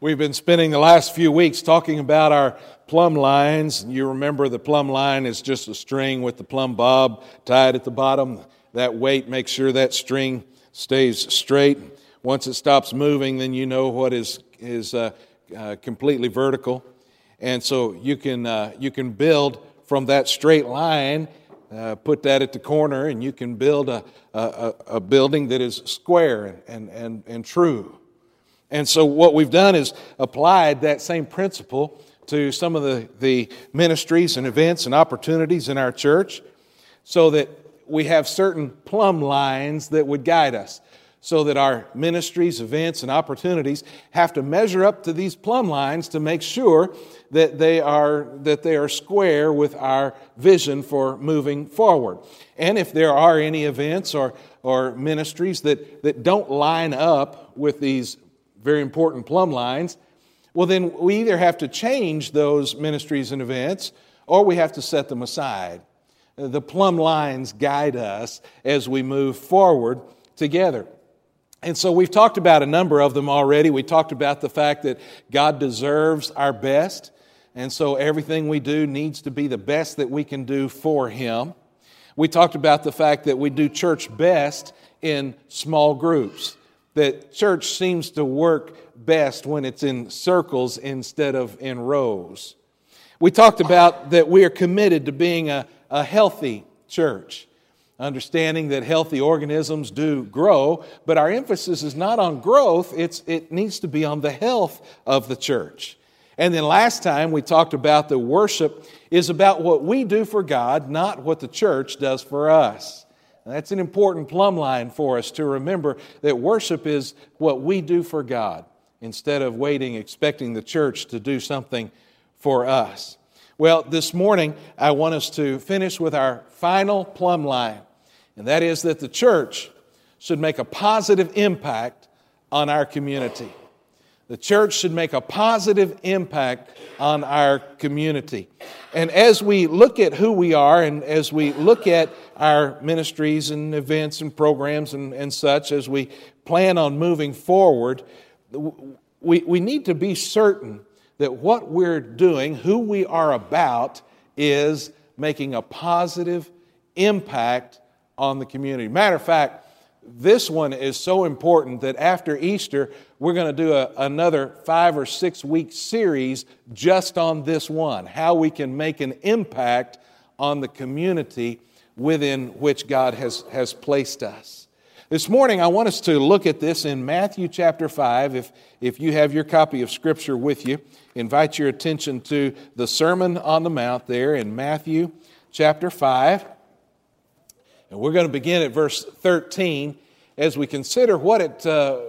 We've been spending the last few weeks talking about our plumb lines. You remember the plumb line is just a string with the plumb bob tied at the bottom. That weight makes sure that string stays straight. Once it stops moving, then you know what is, is uh, uh, completely vertical. And so you can, uh, you can build from that straight line, uh, put that at the corner, and you can build a, a, a building that is square and, and, and, and true. And so, what we've done is applied that same principle to some of the, the ministries and events and opportunities in our church so that we have certain plumb lines that would guide us. So that our ministries, events, and opportunities have to measure up to these plumb lines to make sure that they are, that they are square with our vision for moving forward. And if there are any events or, or ministries that, that don't line up with these very important plumb lines, well, then we either have to change those ministries and events or we have to set them aside. The plumb lines guide us as we move forward together. And so we've talked about a number of them already. We talked about the fact that God deserves our best. And so everything we do needs to be the best that we can do for Him. We talked about the fact that we do church best in small groups that church seems to work best when it's in circles instead of in rows. We talked about that we are committed to being a, a healthy church, understanding that healthy organisms do grow, but our emphasis is not on growth, it's, it needs to be on the health of the church. And then last time we talked about the worship is about what we do for God, not what the church does for us. That's an important plumb line for us to remember that worship is what we do for God instead of waiting, expecting the church to do something for us. Well, this morning, I want us to finish with our final plumb line, and that is that the church should make a positive impact on our community. The church should make a positive impact on our community. And as we look at who we are and as we look at our ministries and events and programs and, and such, as we plan on moving forward, we, we need to be certain that what we're doing, who we are about, is making a positive impact on the community. Matter of fact, this one is so important that after Easter, we're going to do a, another five or six week series just on this one how we can make an impact on the community within which God has, has placed us. This morning, I want us to look at this in Matthew chapter 5. If, if you have your copy of Scripture with you, invite your attention to the Sermon on the Mount there in Matthew chapter 5. And we're going to begin at verse 13 as we consider what it, uh,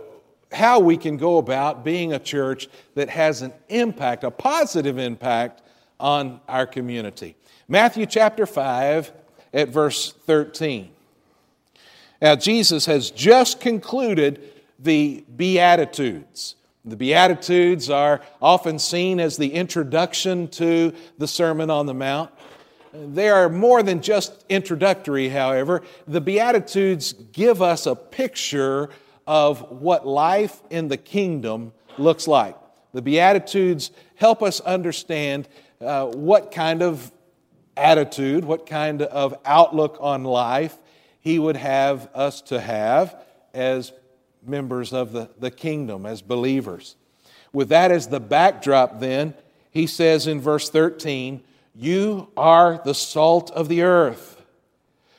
how we can go about being a church that has an impact, a positive impact on our community. Matthew chapter 5 at verse 13. Now, Jesus has just concluded the Beatitudes. The Beatitudes are often seen as the introduction to the Sermon on the Mount. They are more than just introductory, however. The Beatitudes give us a picture of what life in the kingdom looks like. The Beatitudes help us understand uh, what kind of attitude, what kind of outlook on life He would have us to have as members of the, the kingdom, as believers. With that as the backdrop, then, He says in verse 13, you are the salt of the earth.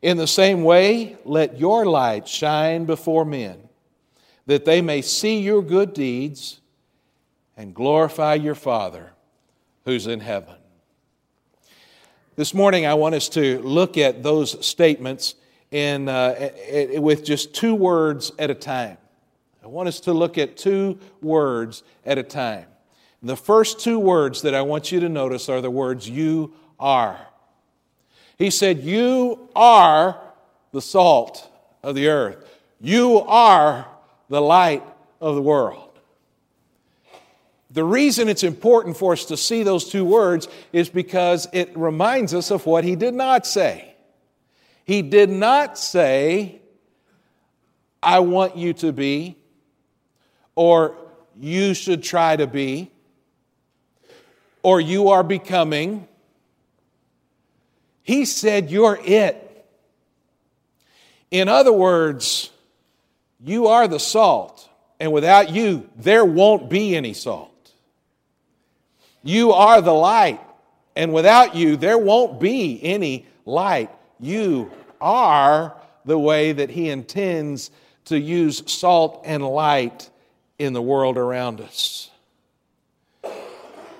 In the same way, let your light shine before men, that they may see your good deeds and glorify your Father who's in heaven. This morning, I want us to look at those statements in, uh, with just two words at a time. I want us to look at two words at a time. The first two words that I want you to notice are the words you are. He said, You are the salt of the earth. You are the light of the world. The reason it's important for us to see those two words is because it reminds us of what he did not say. He did not say, I want you to be, or you should try to be, or you are becoming. He said, You're it. In other words, you are the salt, and without you, there won't be any salt. You are the light, and without you, there won't be any light. You are the way that He intends to use salt and light in the world around us.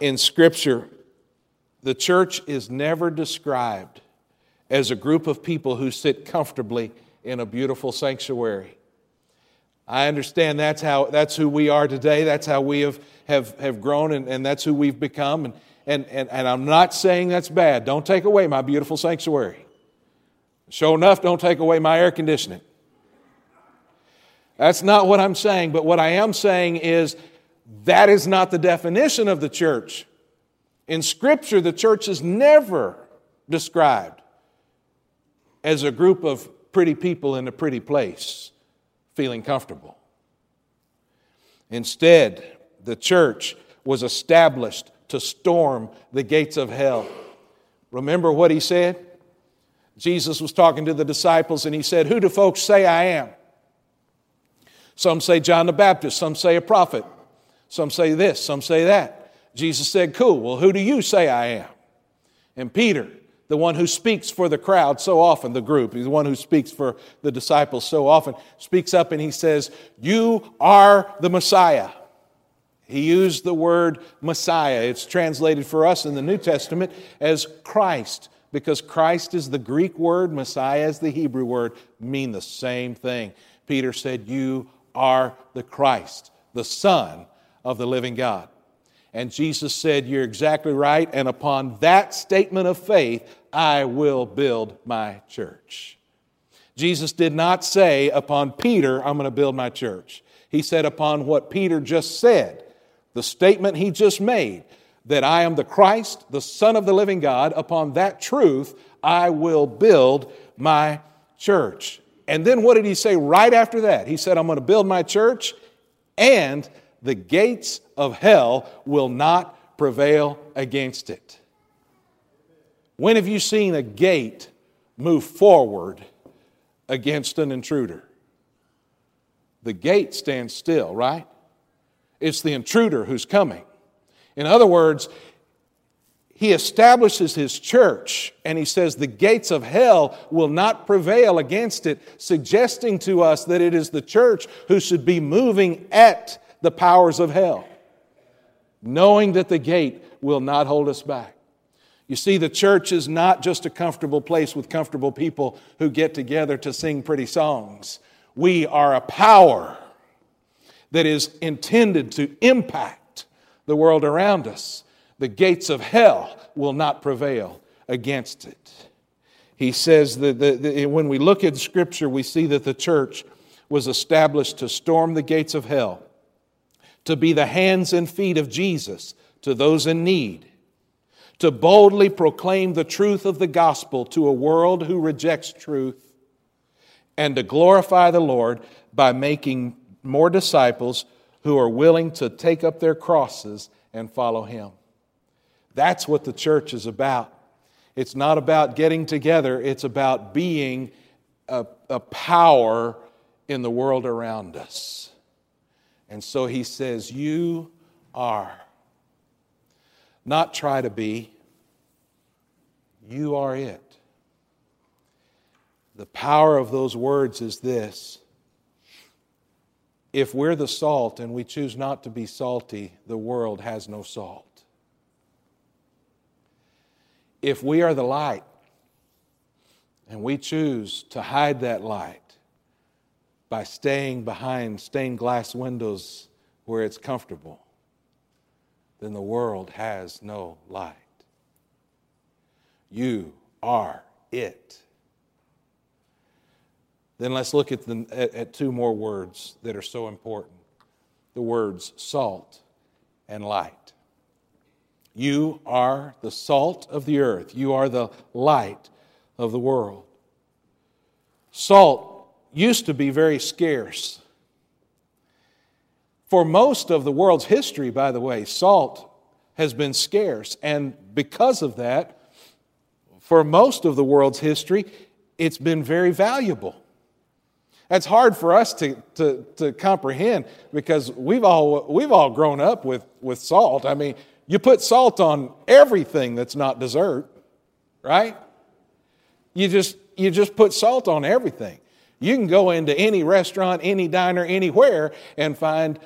In Scripture, the church is never described as a group of people who sit comfortably in a beautiful sanctuary. I understand that's how that's who we are today. That's how we have, have, have grown and, and that's who we've become. And, and, and, and I'm not saying that's bad. Don't take away my beautiful sanctuary. Sure enough, don't take away my air conditioning. That's not what I'm saying, but what I am saying is that is not the definition of the church. In Scripture, the church is never described as a group of pretty people in a pretty place feeling comfortable. Instead, the church was established to storm the gates of hell. Remember what he said? Jesus was talking to the disciples and he said, Who do folks say I am? Some say John the Baptist, some say a prophet, some say this, some say that. Jesus said, Cool, well, who do you say I am? And Peter, the one who speaks for the crowd so often, the group, he's the one who speaks for the disciples so often, speaks up and he says, You are the Messiah. He used the word Messiah. It's translated for us in the New Testament as Christ because Christ is the Greek word, Messiah is the Hebrew word, mean the same thing. Peter said, You are the Christ, the Son of the living God. And Jesus said, You're exactly right. And upon that statement of faith, I will build my church. Jesus did not say, Upon Peter, I'm going to build my church. He said, Upon what Peter just said, the statement he just made, that I am the Christ, the Son of the living God, upon that truth I will build my church. And then what did he say right after that? He said, I'm going to build my church, and the gates of hell will not prevail against it. When have you seen a gate move forward against an intruder? The gate stands still, right? It's the intruder who's coming. In other words, he establishes his church and he says the gates of hell will not prevail against it, suggesting to us that it is the church who should be moving at the powers of hell, knowing that the gate will not hold us back. You see, the church is not just a comfortable place with comfortable people who get together to sing pretty songs. We are a power that is intended to impact the world around us. The gates of hell will not prevail against it. He says that the, the, when we look at Scripture, we see that the church was established to storm the gates of hell, to be the hands and feet of Jesus to those in need, to boldly proclaim the truth of the gospel to a world who rejects truth, and to glorify the Lord by making more disciples who are willing to take up their crosses and follow Him. That's what the church is about. It's not about getting together, it's about being a, a power in the world around us. And so he says, You are. Not try to be, you are it. The power of those words is this if we're the salt and we choose not to be salty, the world has no salt. If we are the light and we choose to hide that light by staying behind stained glass windows where it's comfortable, then the world has no light. You are it. Then let's look at, the, at, at two more words that are so important the words salt and light. You are the salt of the earth, you are the light of the world. Salt used to be very scarce. For most of the world's history, by the way, salt has been scarce. And because of that, for most of the world's history, it's been very valuable. That's hard for us to, to, to comprehend because we've all, we've all grown up with, with salt. I mean, you put salt on everything that's not dessert, right? You just, you just put salt on everything. You can go into any restaurant, any diner, anywhere, and find,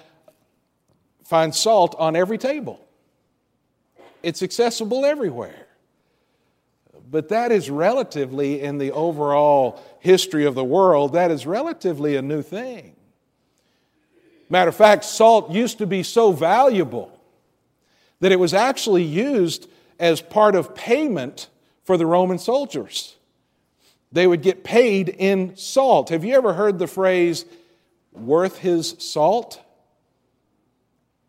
find salt on every table. It's accessible everywhere. But that is relatively, in the overall history of the world, that is relatively a new thing. Matter of fact, salt used to be so valuable that it was actually used as part of payment for the Roman soldiers. They would get paid in salt. Have you ever heard the phrase, worth his salt?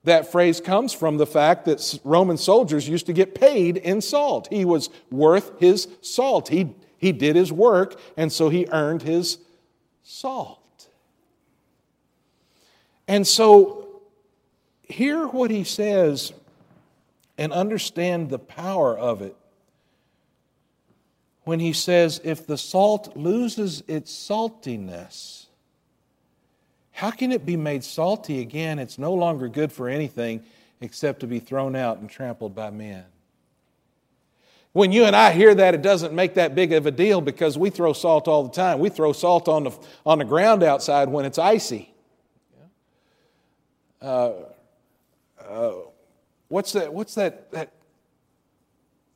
That phrase comes from the fact that Roman soldiers used to get paid in salt. He was worth his salt. He, he did his work, and so he earned his salt. And so, hear what he says and understand the power of it when he says, if the salt loses its saltiness, how can it be made salty again? It's no longer good for anything except to be thrown out and trampled by men. When you and I hear that, it doesn't make that big of a deal because we throw salt all the time. We throw salt on the, on the ground outside when it's icy. Uh, uh, what's that? What's that? That,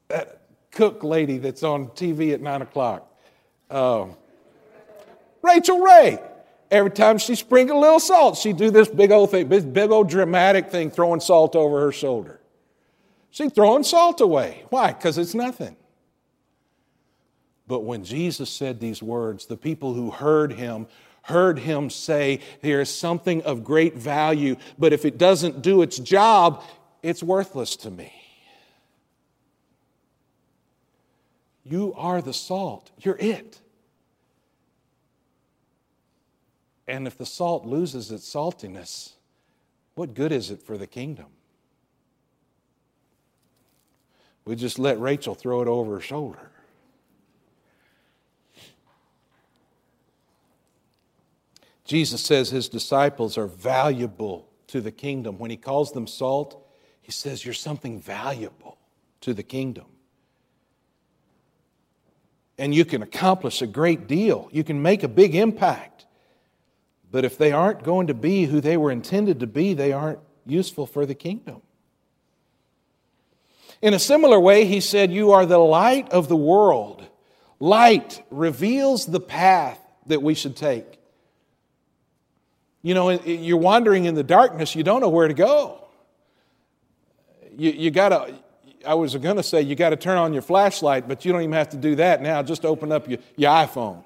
that cook lady that's on TV at 9 o'clock. Um, Rachael Ray. Every time she sprinkle a little salt, she'd do this big old thing, big, big old dramatic thing, throwing salt over her shoulder. She's throwing salt away. Why? Because it's nothing. But when Jesus said these words, the people who heard him heard him say, There is something of great value, but if it doesn't do its job, it's worthless to me. You are the salt. You're it. And if the salt loses its saltiness, what good is it for the kingdom? We just let Rachael throw it over her shoulder. Jesus says his disciples are valuable to the kingdom. When he calls them salt, he says, You're something valuable to the kingdom and you can accomplish a great deal. You can make a big impact. But if they aren't going to be who they were intended to be, they aren't useful for the kingdom. In a similar way, he said, You are the light of the world. Light reveals the path that we should take. You know, you're wandering in the darkness, you don't know where to go. You, you got to I was going to say you got to turn on your flashlight, but you don't even have to do that now. Just open up your, your iPhone.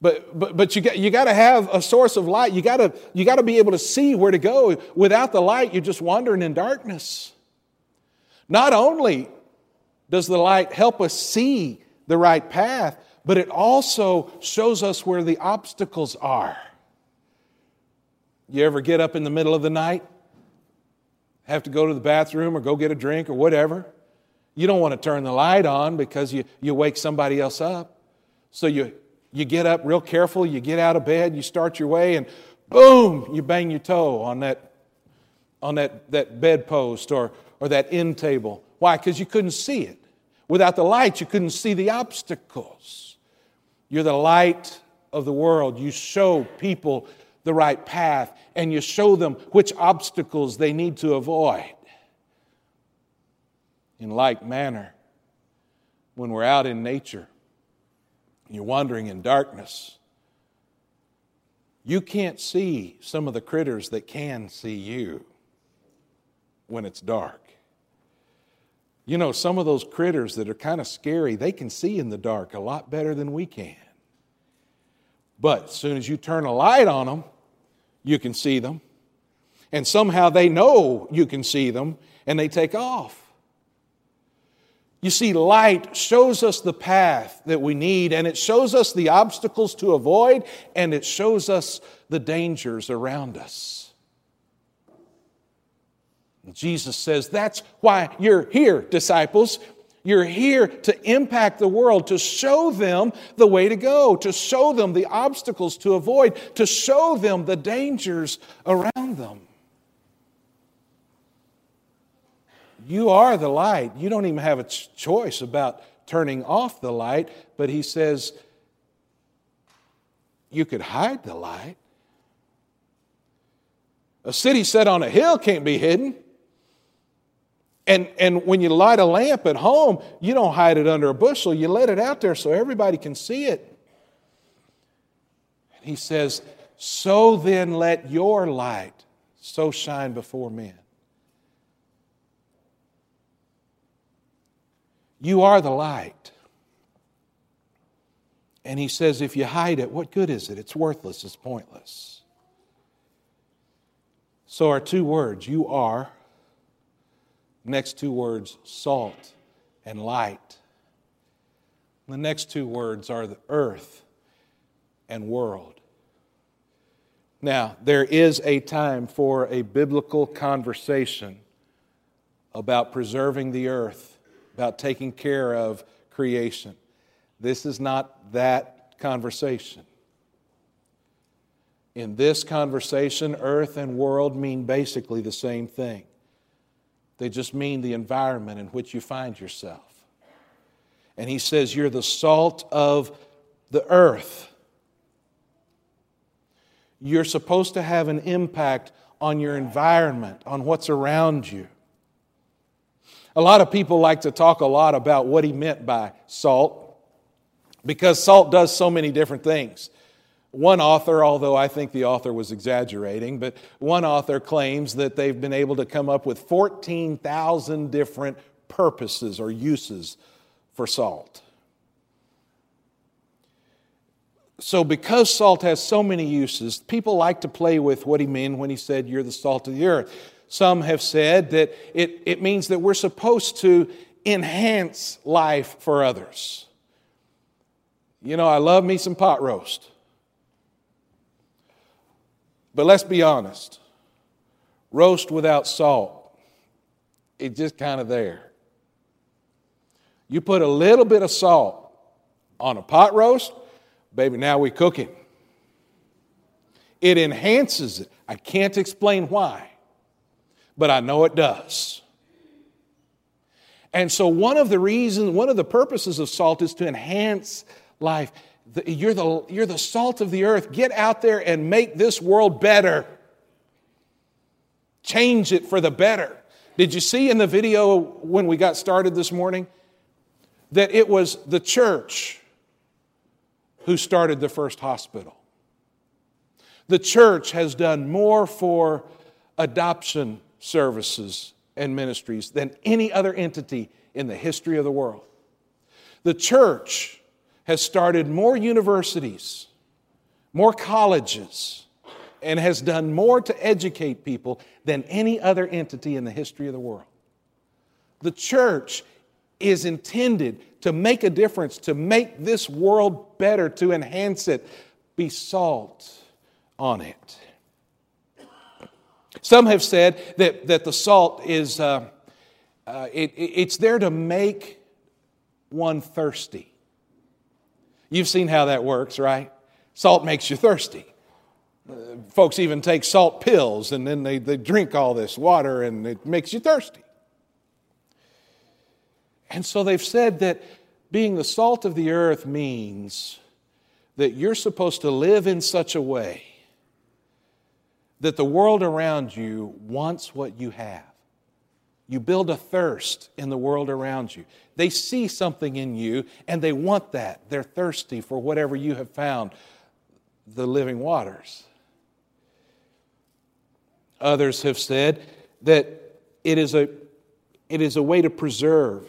But, but, but you got, you got to have a source of light. You got, to, you got to be able to see where to go. Without the light, you're just wandering in darkness. Not only does the light help us see the right path, but it also shows us where the obstacles are. You ever get up in the middle of the night have to go to the bathroom or go get a drink or whatever. You don't want to turn the light on because you, you wake somebody else up. So you, you get up real careful, you get out of bed, you start your way, and boom, you bang your toe on that, on that, that bedpost or, or that end table. Why? Because you couldn't see it. Without the light, you couldn't see the obstacles. You're the light of the world. You show people the right path and you show them which obstacles they need to avoid. In like manner, when we're out in nature, you're wandering in darkness, you can't see some of the critters that can see you. when it's dark. You know, some of those critters that are kind of scary, they can see in the dark a lot better than we can. But as soon as you turn a light on them, you can see them. And somehow they know you can see them and they take off. You see, light shows us the path that we need, and it shows us the obstacles to avoid, and it shows us the dangers around us. Jesus says, That's why you're here, disciples. You're here to impact the world, to show them the way to go, to show them the obstacles to avoid, to show them the dangers around them. You are the light. You don't even have a choice about turning off the light, but he says you could hide the light. A city set on a hill can't be hidden. And, and when you light a lamp at home, you don't hide it under a bushel, you let it out there so everybody can see it. And he says, So then let your light so shine before men. You are the light. And he says, if you hide it, what good is it? It's worthless, it's pointless. So, our two words, you are Next two words, salt and light. The next two words are the earth and world. Now, there is a time for a biblical conversation about preserving the earth, about taking care of creation. This is not that conversation. In this conversation, earth and world mean basically the same thing. They just mean the environment in which you find yourself. And he says, You're the salt of the earth. You're supposed to have an impact on your environment, on what's around you. A lot of people like to talk a lot about what he meant by salt because salt does so many different things. One author, although I think the author was exaggerating, but one author claims that they've been able to come up with 14,000 different purposes or uses for salt. So, because salt has so many uses, people like to play with what he meant when he said, You're the salt of the earth. Some have said that it, it means that we're supposed to enhance life for others. You know, I love me some pot roast. But let's be honest roast without salt, it's just kind of there. You put a little bit of salt on a pot roast, baby, now we cook it. It enhances it. I can't explain why, but I know it does. And so, one of the reasons, one of the purposes of salt is to enhance life. You're, the, you're the salt of the earth. Get out there and make this world better. Change it for the better. Did you see in the video when we got started this morning that it was the church who started the first hospital? The church has done more for adoption services and ministries than any other entity in the history of the world. The church has started more universities, more colleges, and has done more to educate people than any other entity in the history of the world. The church is intended to make a difference, to make this world better, to enhance it, be salt on it. Some have said that, that the salt is, uh, uh, it, it's there to make one thirsty. You've seen how that works, right? Salt makes you thirsty. Uh, folks even take salt pills and then they, they drink all this water and it makes you thirsty. And so they've said that being the salt of the earth means that you're supposed to live in such a way that the world around you wants what you have. You build a thirst in the world around you. They see something in you and they want that. They're thirsty for whatever you have found, the living waters. Others have said that it is a, it is a way to preserve.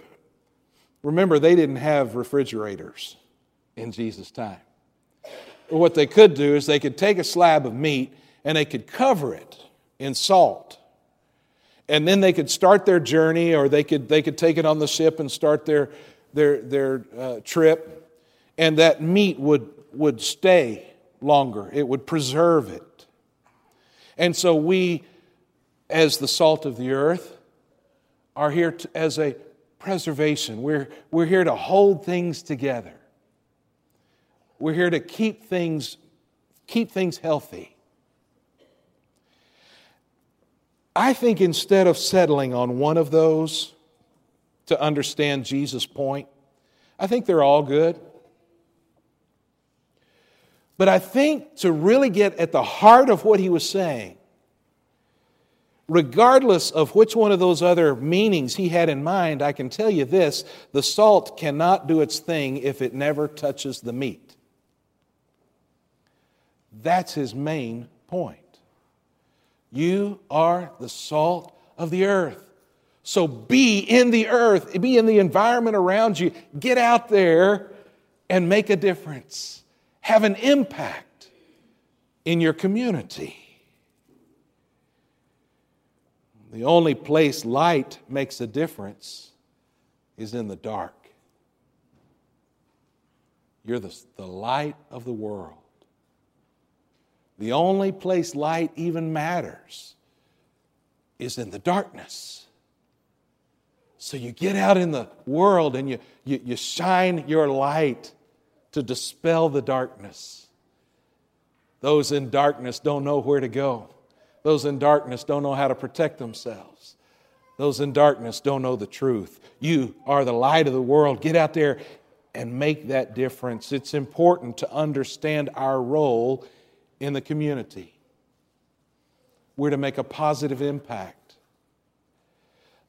Remember, they didn't have refrigerators in Jesus' time. What they could do is they could take a slab of meat and they could cover it in salt. And then they could start their journey, or they could, they could take it on the ship and start their, their, their uh, trip. And that meat would, would stay longer, it would preserve it. And so we, as the salt of the earth, are here to, as a preservation. We're, we're here to hold things together. We're here to keep things, keep things healthy. I think instead of settling on one of those to understand Jesus' point, I think they're all good. But I think to really get at the heart of what he was saying, regardless of which one of those other meanings he had in mind, I can tell you this the salt cannot do its thing if it never touches the meat. That's his main point. You are the salt of the earth. So be in the earth, be in the environment around you. Get out there and make a difference have an impact in your community. The only place light makes a difference is in the dark. You're the, the light of the world. The only place light even matters is in the darkness. So you get out in the world and you, you, you shine your light to dispel the darkness. Those in darkness don't know where to go. Those in darkness don't know how to protect themselves. Those in darkness don't know the truth. You are the light of the world. Get out there and make that difference. It's important to understand our role in the community. We're to make a positive impact.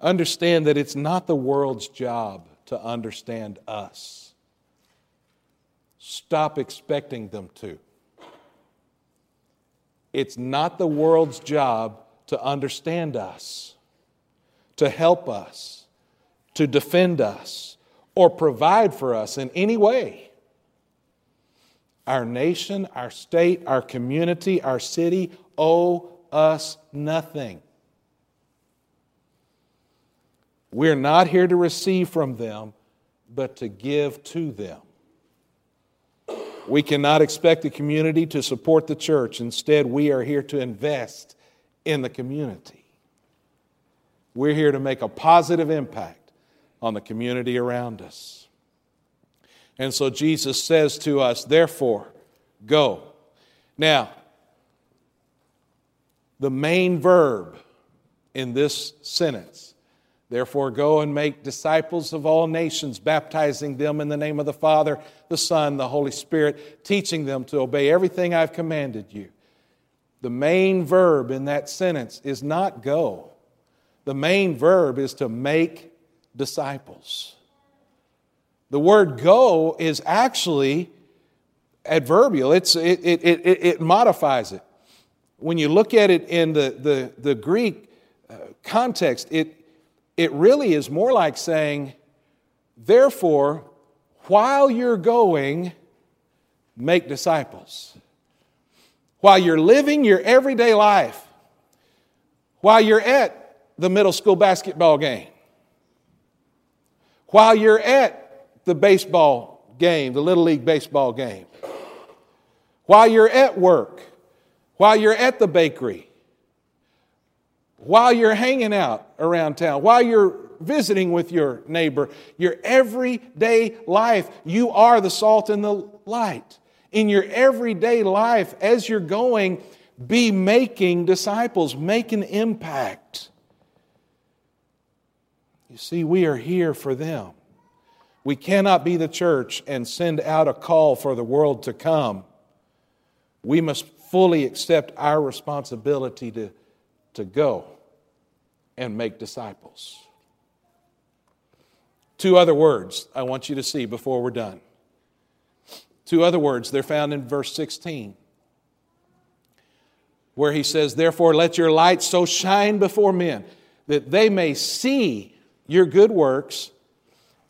Understand that it's not the world's job to understand us. Stop expecting them to. It's not the world's job to understand us, to help us, to defend us, or provide for us in any way. Our nation, our state, our community, our city owe us nothing. We're not here to receive from them, but to give to them. We cannot expect the community to support the church. Instead, we are here to invest in the community. We're here to make a positive impact on the community around us. And so Jesus says to us, therefore, go. Now, the main verb in this sentence Therefore, go and make disciples of all nations, baptizing them in the name of the Father, the Son, the Holy Spirit, teaching them to obey everything I've commanded you. The main verb in that sentence is not go, the main verb is to make disciples. The word go is actually adverbial, it's, it, it, it, it modifies it. When you look at it in the, the, the Greek uh, context, it, it really is more like saying, therefore, while you're going, make disciples. While you're living your everyday life, while you're at the middle school basketball game, while you're at the baseball game, the Little League baseball game, while you're at work, while you're at the bakery, while you're hanging out around town, while you're visiting with your neighbor, your everyday life, you are the salt and the light. In your everyday life, as you're going, be making disciples, make an impact. You see, we are here for them. We cannot be the church and send out a call for the world to come. We must fully accept our responsibility to to go and make disciples. Two other words I want you to see before we're done. Two other words, they're found in verse 16, where he says, Therefore, let your light so shine before men. that they may see your good works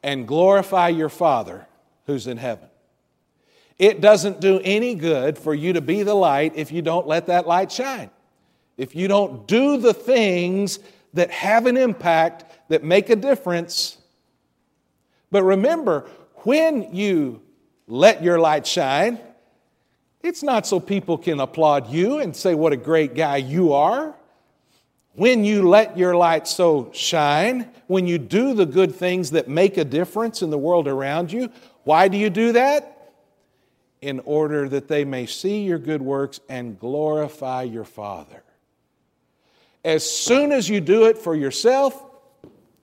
and glorify your Father who's in heaven. It doesn't do any good for you to be the light if you don't let that light shine. If you don't do the things that have an impact, that make a difference. But remember, when you let your light shine, it's not so people can applaud you and say what a great guy you are. When you let your light so shine, when you do the good things that make a difference in the world around you, why do you do that? In order that they may see your good works and glorify your Father. As soon as you do it for yourself,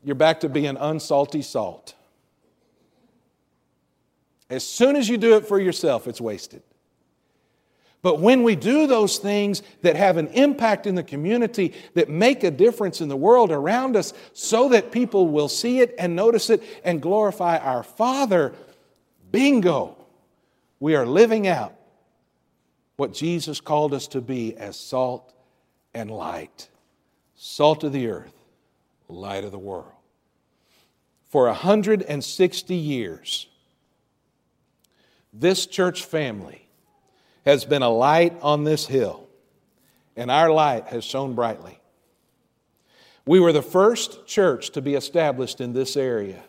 you're back to being unsalty salt. As soon as you do it for yourself, it's wasted. But when we do those things that have an impact in the community, that make a difference in the world around us, so that people will see it and notice it and glorify our Father, bingo, we are living out what Jesus called us to be as salt and light. Salt of the earth, light of the world. For 160 years, this church family has been a light on this hill, and our light has shone brightly. We were the first church to be established in this area.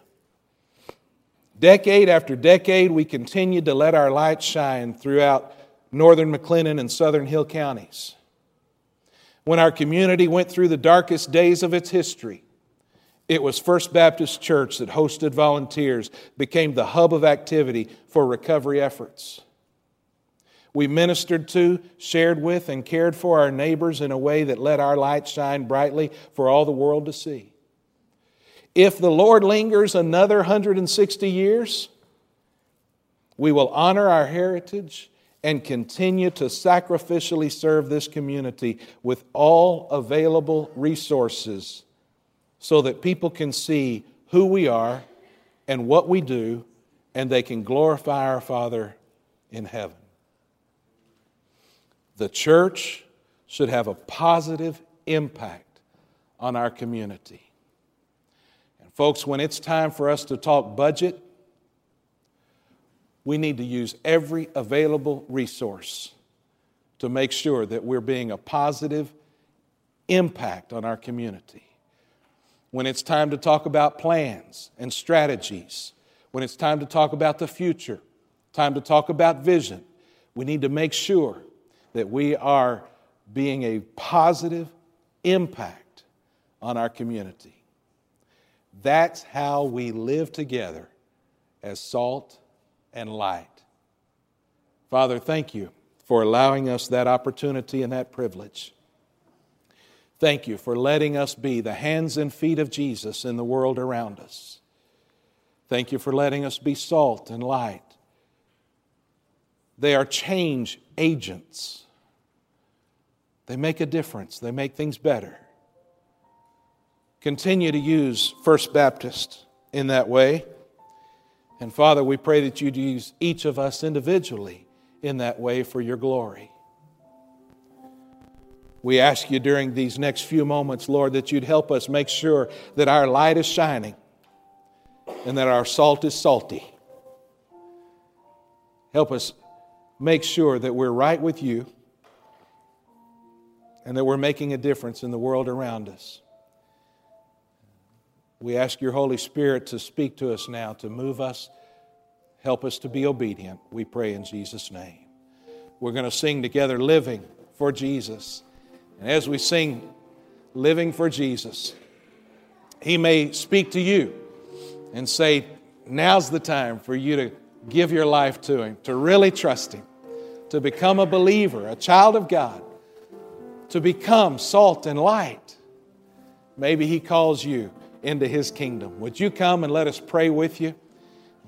Decade after decade, we continued to let our light shine throughout northern McLennan and southern Hill counties. When our community went through the darkest days of its history, it was First Baptist Church that hosted volunteers, became the hub of activity for recovery efforts. We ministered to, shared with, and cared for our neighbors in a way that let our light shine brightly for all the world to see. If the Lord lingers another 160 years, we will honor our heritage and continue to sacrificially serve this community with all available resources so that people can see who we are and what we do, and they can glorify our Father in heaven. The church should have a positive impact on our community. And, folks, when it's time for us to talk budget, we need to use every available resource to make sure that we're being a positive impact on our community. When it's time to talk about plans and strategies, when it's time to talk about the future, time to talk about vision, we need to make sure that we are being a positive impact on our community. That's how we live together as salt and light. Father, thank you for allowing us that opportunity and that privilege. Thank you for letting us be the hands and feet of Jesus in the world around us. Thank you for letting us be salt and light. They are change agents. They make a difference, they make things better. Continue to use First Baptist in that way. And Father, we pray that you'd use each of us individually in that way for your glory. We ask you during these next few moments, Lord, that you'd help us make sure that our light is shining and that our salt is salty. Help us make sure that we're right with you and that we're making a difference in the world around us. We ask your Holy Spirit to speak to us now, to move us, help us to be obedient. We pray in Jesus' name. We're going to sing together, Living for Jesus. And as we sing, Living for Jesus, He may speak to you and say, Now's the time for you to give your life to Him, to really trust Him, to become a believer, a child of God to become salt and light. Maybe He calls you into His kingdom. Would you come and let us pray with you?